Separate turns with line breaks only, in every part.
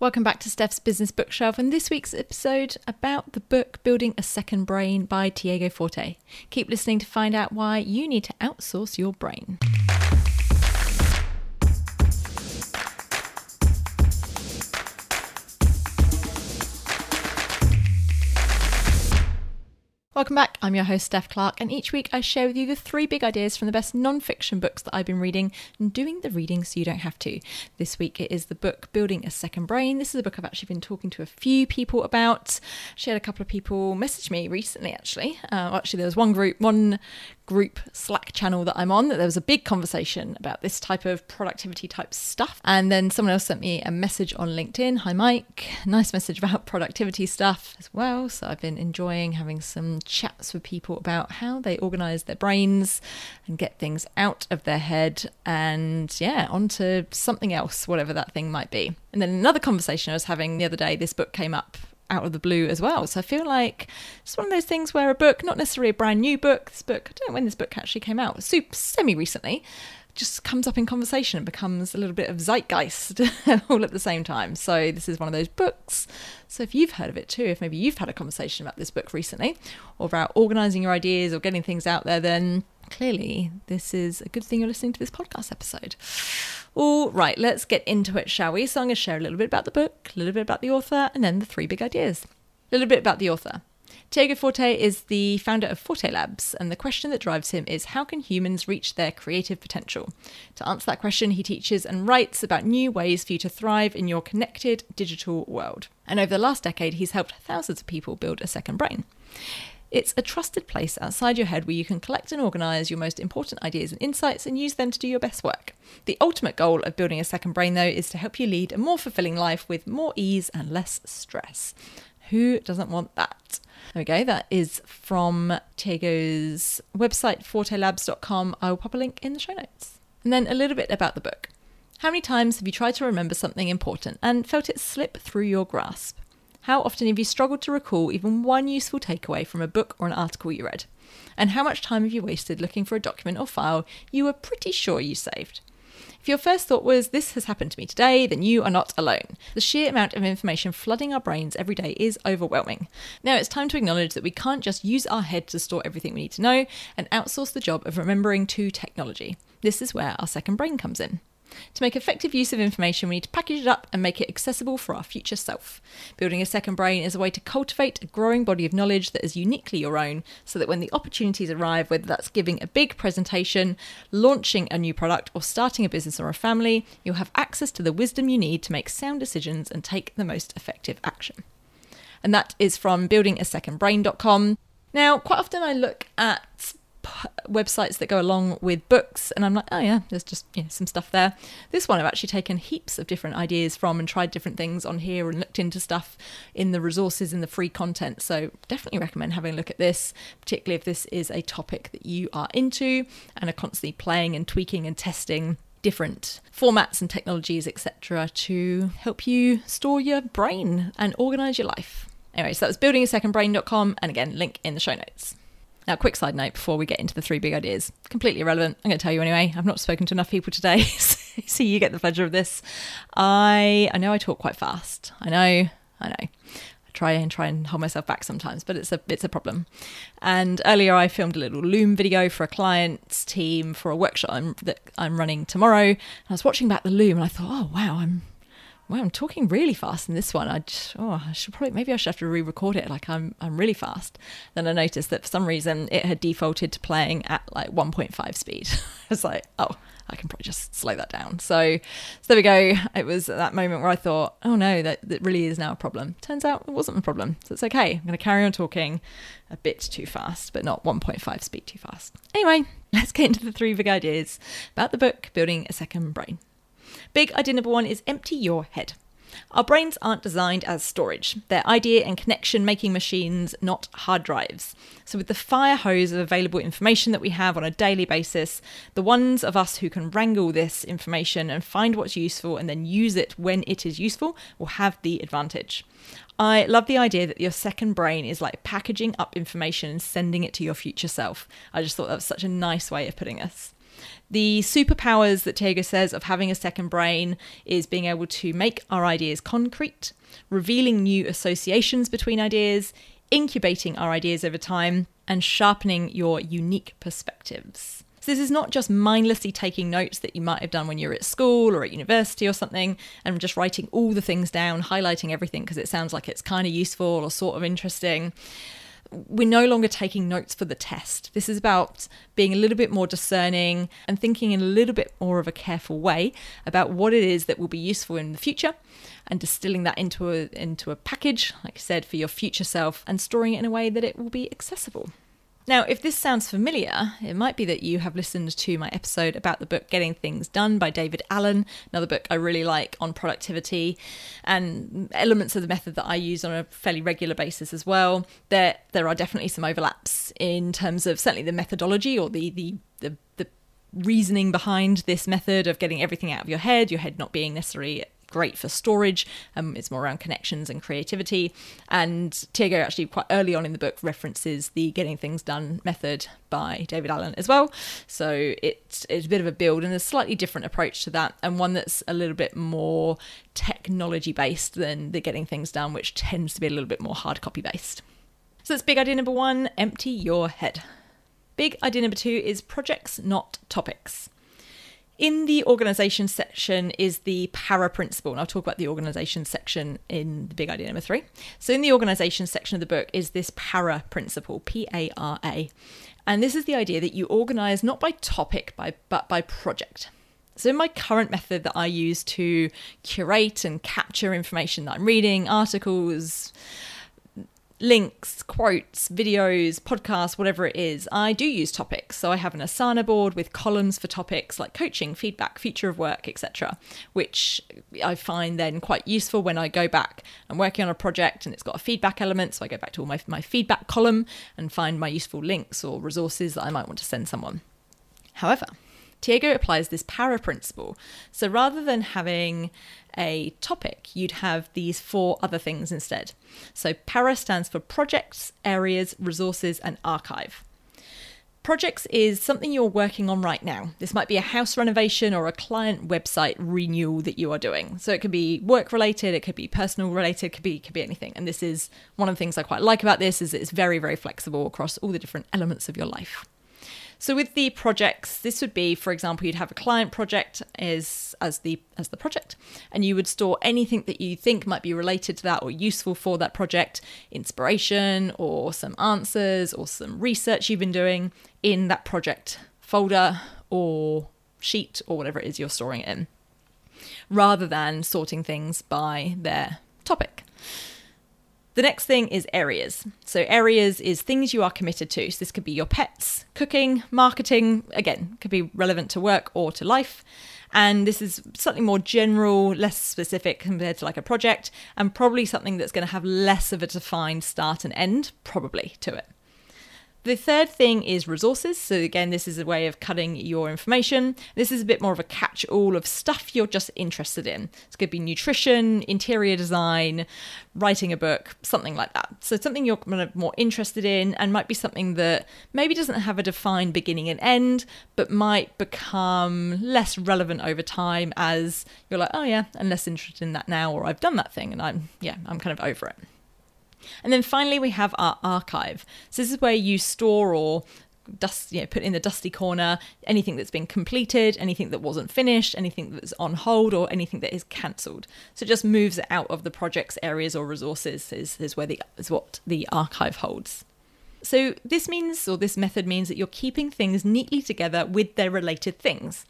Welcome back to Steph's Business Bookshelf and this week's episode about the book Building a Second Brain by Tiago Forte. Keep listening to find out why you need to outsource your brain. Welcome back. I'm your host, Steph Clarke, and each week I share with you the three big ideas from the best non fiction books that I've been reading and doing the reading so you don't have to. This week it is the book Building a Second Brain. This is a book I've actually been talking to a few people about. She had a couple of people message me recently, actually. Uh, actually, there was one group, one group Slack channel that I'm on that there was a big conversation about this type of productivity type stuff. And then someone else sent me a message on LinkedIn. Hi, Mike. Nice message about productivity stuff as well. So I've been enjoying having some chats with people about how they organize their brains and get things out of their head and, yeah, onto something else, whatever that thing might be. And then another conversation I was having the other day, this book came up out of the blue as well. So I feel like it's one of those things where a book, not necessarily a brand new book, this book, I don't know when this book actually came out, super semi recently, just comes up in conversation and becomes a little bit of zeitgeist all at the same time. So this is one of those books. So if you've heard of it too, if maybe you've had a conversation about this book recently or about organizing your ideas or getting things out there, then clearly this is a good thing you're listening to this podcast episode. All right, let's get into it, shall we? So I'm going to share a little bit about the book, a little bit about the author, and then the three big ideas. A little bit about the author. Tiago Forte is the founder of Forte Labs, and the question that drives him is how can humans reach their creative potential? To answer that question, he teaches and writes about new ways for you to thrive in your connected digital world. And over the last decade, he's helped thousands of people build a second brain. It's a trusted place outside your head where you can collect and organise your most important ideas and insights and use them to do your best work. The ultimate goal of building a second brain, though, is to help you lead a more fulfilling life with more ease and less stress. Who doesn't want that? Go. That is from Tiago's website, fortelabs.com. I will pop a link in the show notes. And then a little bit about the book. How many times have you tried to remember something important and felt it slip through your grasp? How often have you struggled to recall even one useful takeaway from a book or an article you read? And how much time have you wasted looking for a document or file you were pretty sure you saved? If your first thought was, This has happened to me today, then you are not alone. The sheer amount of information flooding our brains every day is overwhelming. Now it's time to acknowledge that we can't just use our head to store everything we need to know and outsource the job of remembering to technology. This is where our second brain comes in. To make effective use of information, we need to package it up and make it accessible for our future self. Building a second brain is a way to cultivate a growing body of knowledge that is uniquely your own, so that when the opportunities arrive, whether that's giving a big presentation, launching a new product, or starting a business or a family, you'll have access to the wisdom you need to make sound decisions and take the most effective action. And that is from buildingasecondbrain.com. Now, quite often I look at websites that go along with books and i'm like oh yeah there's just you know, some stuff there. This one i've actually taken heaps of different ideas from and tried different things on here and looked into stuff in the resources in the free content. So definitely recommend having a look at this particularly if this is a topic that you are into and are constantly playing and tweaking and testing different formats and technologies etc to help you store your brain and organize your life. Anyway so that was buildingasecondbrain.com and again link in the show notes now, quick side note before we get into the three big ideas. Completely irrelevant. I'm going to tell you anyway. I've not spoken to enough people today, so you get the pleasure of this. I I know I talk quite fast. I know. I know. I try and try and hold myself back sometimes, but it's a it's a problem. And earlier I filmed a little Loom video for a client's team for a workshop I'm, that I'm running tomorrow. And I was watching back the Loom and I thought, oh wow, I'm wow, I'm talking really fast in this one. I just, oh, I should probably maybe I should have to re-record it. Like I'm I'm really fast. Then I noticed that for some reason it had defaulted to playing at like 1.5 speed. I was like, oh, I can probably just slow that down. So, so there we go. It was at that moment where I thought, oh no, that, that really is now a problem. Turns out it wasn't a problem. So it's okay. I'm going to carry on talking a bit too fast, but not 1.5 speed too fast. Anyway, let's get into the three big ideas about the book Building a Second Brain. Big idea number one is empty your head. Our brains aren't designed as storage. They're idea and connection making machines, not hard drives. So, with the fire hose of available information that we have on a daily basis, the ones of us who can wrangle this information and find what's useful and then use it when it is useful will have the advantage. I love the idea that your second brain is like packaging up information and sending it to your future self. I just thought that was such a nice way of putting this. The superpowers that Tiago says of having a second brain is being able to make our ideas concrete, revealing new associations between ideas, incubating our ideas over time, and sharpening your unique perspectives. So, this is not just mindlessly taking notes that you might have done when you're at school or at university or something and just writing all the things down, highlighting everything because it sounds like it's kind of useful or sort of interesting we're no longer taking notes for the test. This is about being a little bit more discerning and thinking in a little bit more of a careful way about what it is that will be useful in the future and distilling that into a into a package, like I said, for your future self and storing it in a way that it will be accessible. Now, if this sounds familiar, it might be that you have listened to my episode about the book Getting Things Done by David Allen, another book I really like on productivity and elements of the method that I use on a fairly regular basis as well. There there are definitely some overlaps in terms of certainly the methodology or the the the, the reasoning behind this method of getting everything out of your head, your head not being necessarily great for storage. Um, it's more around connections and creativity. And Tiago actually quite early on in the book references the getting things done method by David Allen as well. So it's it's a bit of a build and a slightly different approach to that, and one that's a little bit more technology based than the getting things done, which tends to be a little bit more hard copy based. So that's big idea number one: empty your head. Big idea number two is projects, not topics. In the organisation section is the para principle, and I'll talk about the organisation section in the big idea number three. So, in the organisation section of the book is this para principle, P A R A. And this is the idea that you organise not by topic, by, but by project. So, in my current method that I use to curate and capture information that I'm reading, articles, links, quotes, videos, podcasts, whatever it is, I do use topics. So I have an Asana board with columns for topics like coaching, feedback, future of work, etc., which I find then quite useful when I go back. I'm working on a project and it's got a feedback element, so I go back to all my, my feedback column and find my useful links or resources that I might want to send someone. However, Tiago applies this para principle. So rather than having a topic, you'd have these four other things instead. So para stands for projects, areas, resources, and archive. Projects is something you're working on right now. This might be a house renovation or a client website renewal that you are doing. So it could be work related, it could be personal related, it could be could be anything. And this is one of the things I quite like about this is it's very very flexible across all the different elements of your life. So with the projects, this would be, for example, you'd have a client project as as the as the project, and you would store anything that you think might be related to that or useful for that project, inspiration or some answers or some research you've been doing in that project folder or sheet or whatever it is you're storing it in, rather than sorting things by their topic. The next thing is areas. So, areas is things you are committed to. So, this could be your pets, cooking, marketing, again, could be relevant to work or to life. And this is something more general, less specific compared to like a project, and probably something that's going to have less of a defined start and end, probably, to it. The third thing is resources. So, again, this is a way of cutting your information. This is a bit more of a catch all of stuff you're just interested in. Going to be nutrition, interior design, writing a book, something like that. So, something you're kind of more interested in and might be something that maybe doesn't have a defined beginning and end, but might become less relevant over time as you're like, oh, yeah, I'm less interested in that now, or I've done that thing and I'm, yeah, I'm kind of over it. And then finally, we have our archive. So this is where you store or dust, you know, put in the dusty corner anything that's been completed, anything that wasn't finished, anything that's on hold, or anything that is cancelled. So it just moves it out of the project's areas or resources. Is is where the is what the archive holds. So this means, or this method means that you're keeping things neatly together with their related things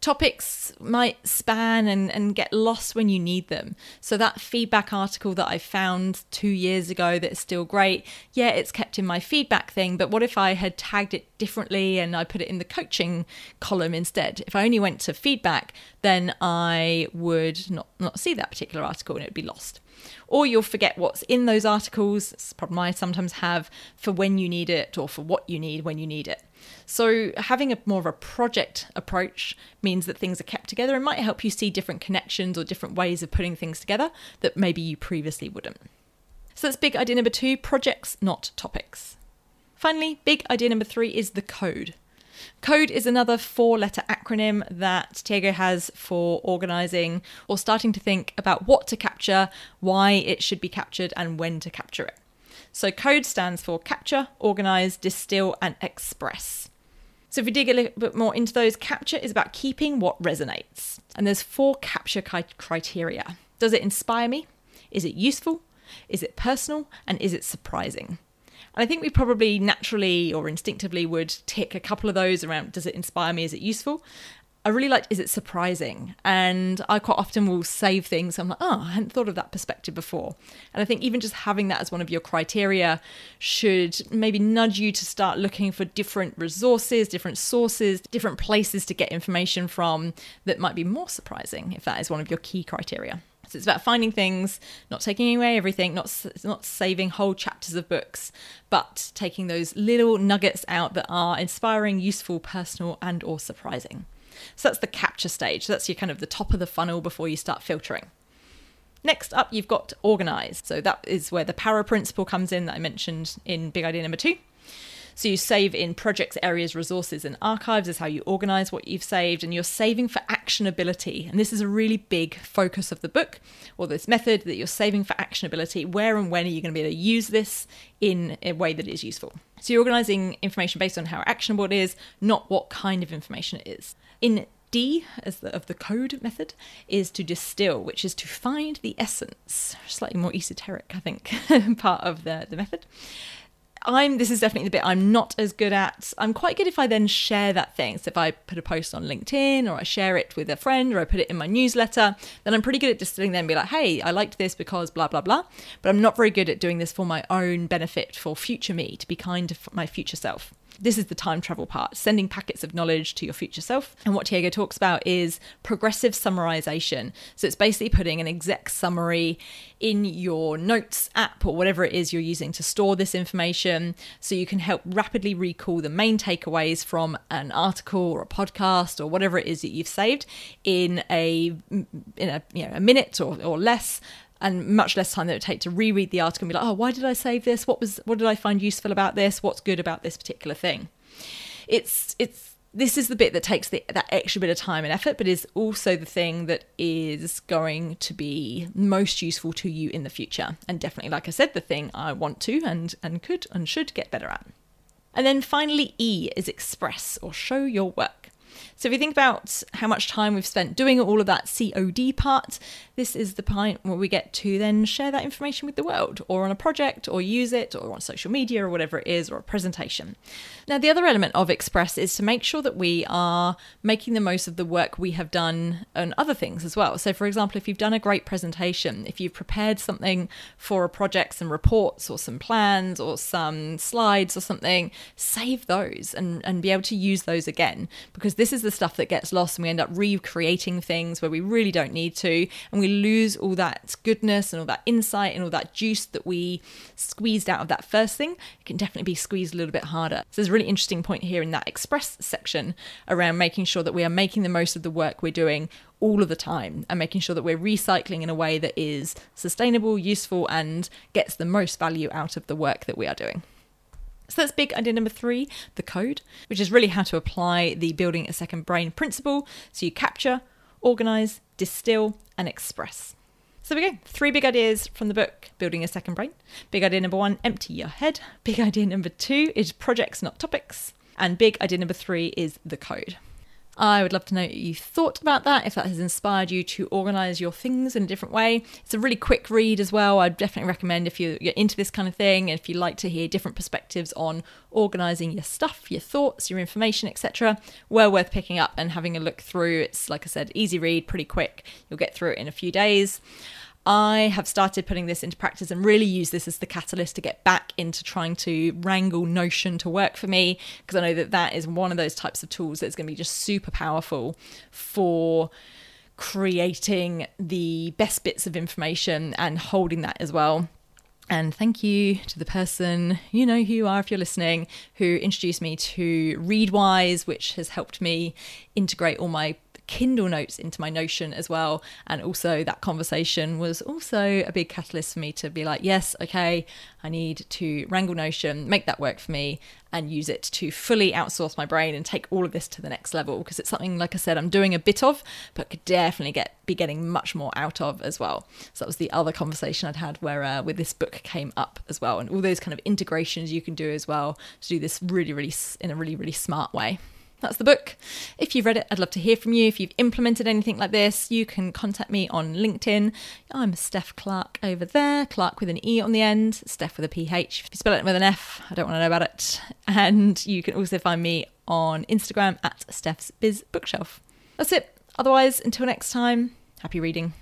topics might span and, and get lost when you need them. So, that feedback article that I found two years ago that's still great, yeah, it's kept in my feedback thing, but what if I had tagged it differently and I put it in the coaching column instead? If I only went to feedback, then I would not, not see that particular article and it would be lost. Or you'll forget what's in those articles. It's a problem I sometimes have for when you need it or for what you need when you need it. So, having a more of a project approach means that things are kept together and might help you see different connections or different ways of putting things together that maybe you previously wouldn't. So, that's big idea number two projects, not topics. Finally, big idea number three is the code. CODE is another four letter acronym that Tiago has for organising or starting to think about what to capture, why it should be captured, and when to capture it. So, CODE stands for capture, organise, distill, and express. So, if we dig a little bit more into those, capture is about keeping what resonates. And there's four capture criteria. Does it inspire me? Is it useful? Is it personal? And is it surprising? And I think we probably naturally or instinctively would tick a couple of those around does it inspire me? Is it useful? I really liked is it surprising? And I quite often will save things. I'm like, oh, I hadn't thought of that perspective before. And I think even just having that as one of your criteria should maybe nudge you to start looking for different resources, different sources, different places to get information from that might be more surprising if that is one of your key criteria. So it's about finding things, not taking away everything, not not saving whole chapters of books, but taking those little nuggets out that are inspiring, useful, personal, and or surprising. So that's the capture stage. That's your kind of the top of the funnel before you start filtering. Next up, you've got organize. So that is where the para principle comes in that I mentioned in big idea number two. So you save in projects, areas, resources, and archives is how you organize what you've saved, and you're saving for actionability. And this is a really big focus of the book or this method that you're saving for actionability. Where and when are you going to be able to use this in a way that is useful? So you're organizing information based on how actionable it is, not what kind of information it is. In D as the, of the code method is to distill, which is to find the essence. Slightly more esoteric, I think, part of the, the method. I'm this is definitely the bit I'm not as good at. I'm quite good if I then share that thing. So if I put a post on LinkedIn or I share it with a friend or I put it in my newsletter, then I'm pretty good at distilling there and be like, hey, I liked this because blah blah blah. But I'm not very good at doing this for my own benefit for future me, to be kind to my future self. This is the time travel part, sending packets of knowledge to your future self. And what Tiago talks about is progressive summarization. So it's basically putting an exec summary in your notes app or whatever it is you're using to store this information so you can help rapidly recall the main takeaways from an article or a podcast or whatever it is that you've saved in a in a you know a minute or, or less and much less time that it would take to reread the article and be like, oh, why did I save this? What was what did I find useful about this? What's good about this particular thing? It's it's this is the bit that takes the, that extra bit of time and effort, but is also the thing that is going to be most useful to you in the future. And definitely, like I said, the thing I want to and and could and should get better at. And then finally, E is express or show your work. So if you think about how much time we've spent doing all of that COD part, this is the point where we get to then share that information with the world or on a project or use it or on social media or whatever it is or a presentation. Now, the other element of Express is to make sure that we are making the most of the work we have done and other things as well. So, for example, if you've done a great presentation, if you've prepared something for a project, some reports or some plans or some slides or something, save those and, and be able to use those again because this is the stuff that gets lost and we end up recreating things where we really don't need to. And we lose all that goodness and all that insight and all that juice that we squeezed out of that first thing. It can definitely be squeezed a little bit harder. So there's a really interesting point here in that express section around making sure that we are making the most of the work we're doing all of the time and making sure that we're recycling in a way that is sustainable useful and gets the most value out of the work that we are doing so that's big idea number three, the code, which is really how to apply the building a second brain principle. So you capture, organize, distill, and express. So we go. Three big ideas from the book, Building a Second Brain. Big idea number one, empty your head. Big idea number two is projects, not topics. And big idea number three is the code. I would love to know what you thought about that, if that has inspired you to organize your things in a different way. It's a really quick read as well. I'd definitely recommend if you're into this kind of thing and if you like to hear different perspectives on organizing your stuff, your thoughts, your information, etc. Well worth picking up and having a look through. It's like I said, easy read, pretty quick. You'll get through it in a few days. I have started putting this into practice and really use this as the catalyst to get back into trying to wrangle Notion to work for me because I know that that is one of those types of tools that's going to be just super powerful for creating the best bits of information and holding that as well. And thank you to the person, you know who you are if you're listening, who introduced me to Readwise, which has helped me integrate all my Kindle notes into my Notion as well. And also, that conversation was also a big catalyst for me to be like, yes, okay, I need to wrangle Notion, make that work for me, and use it to fully outsource my brain and take all of this to the next level. Because it's something like I said I'm doing a bit of but could definitely get be getting much more out of as well. So that was the other conversation I'd had where uh, with this book came up as well and all those kind of integrations you can do as well to do this really really in a really really smart way that's the book. If you've read it, I'd love to hear from you. If you've implemented anything like this, you can contact me on LinkedIn. I'm Steph Clarke over there, Clarke with an E on the end, Steph with a PH. If you spell it with an F, I don't want to know about it. And you can also find me on Instagram at Steph's Biz Bookshelf. That's it. Otherwise, until next time, happy reading.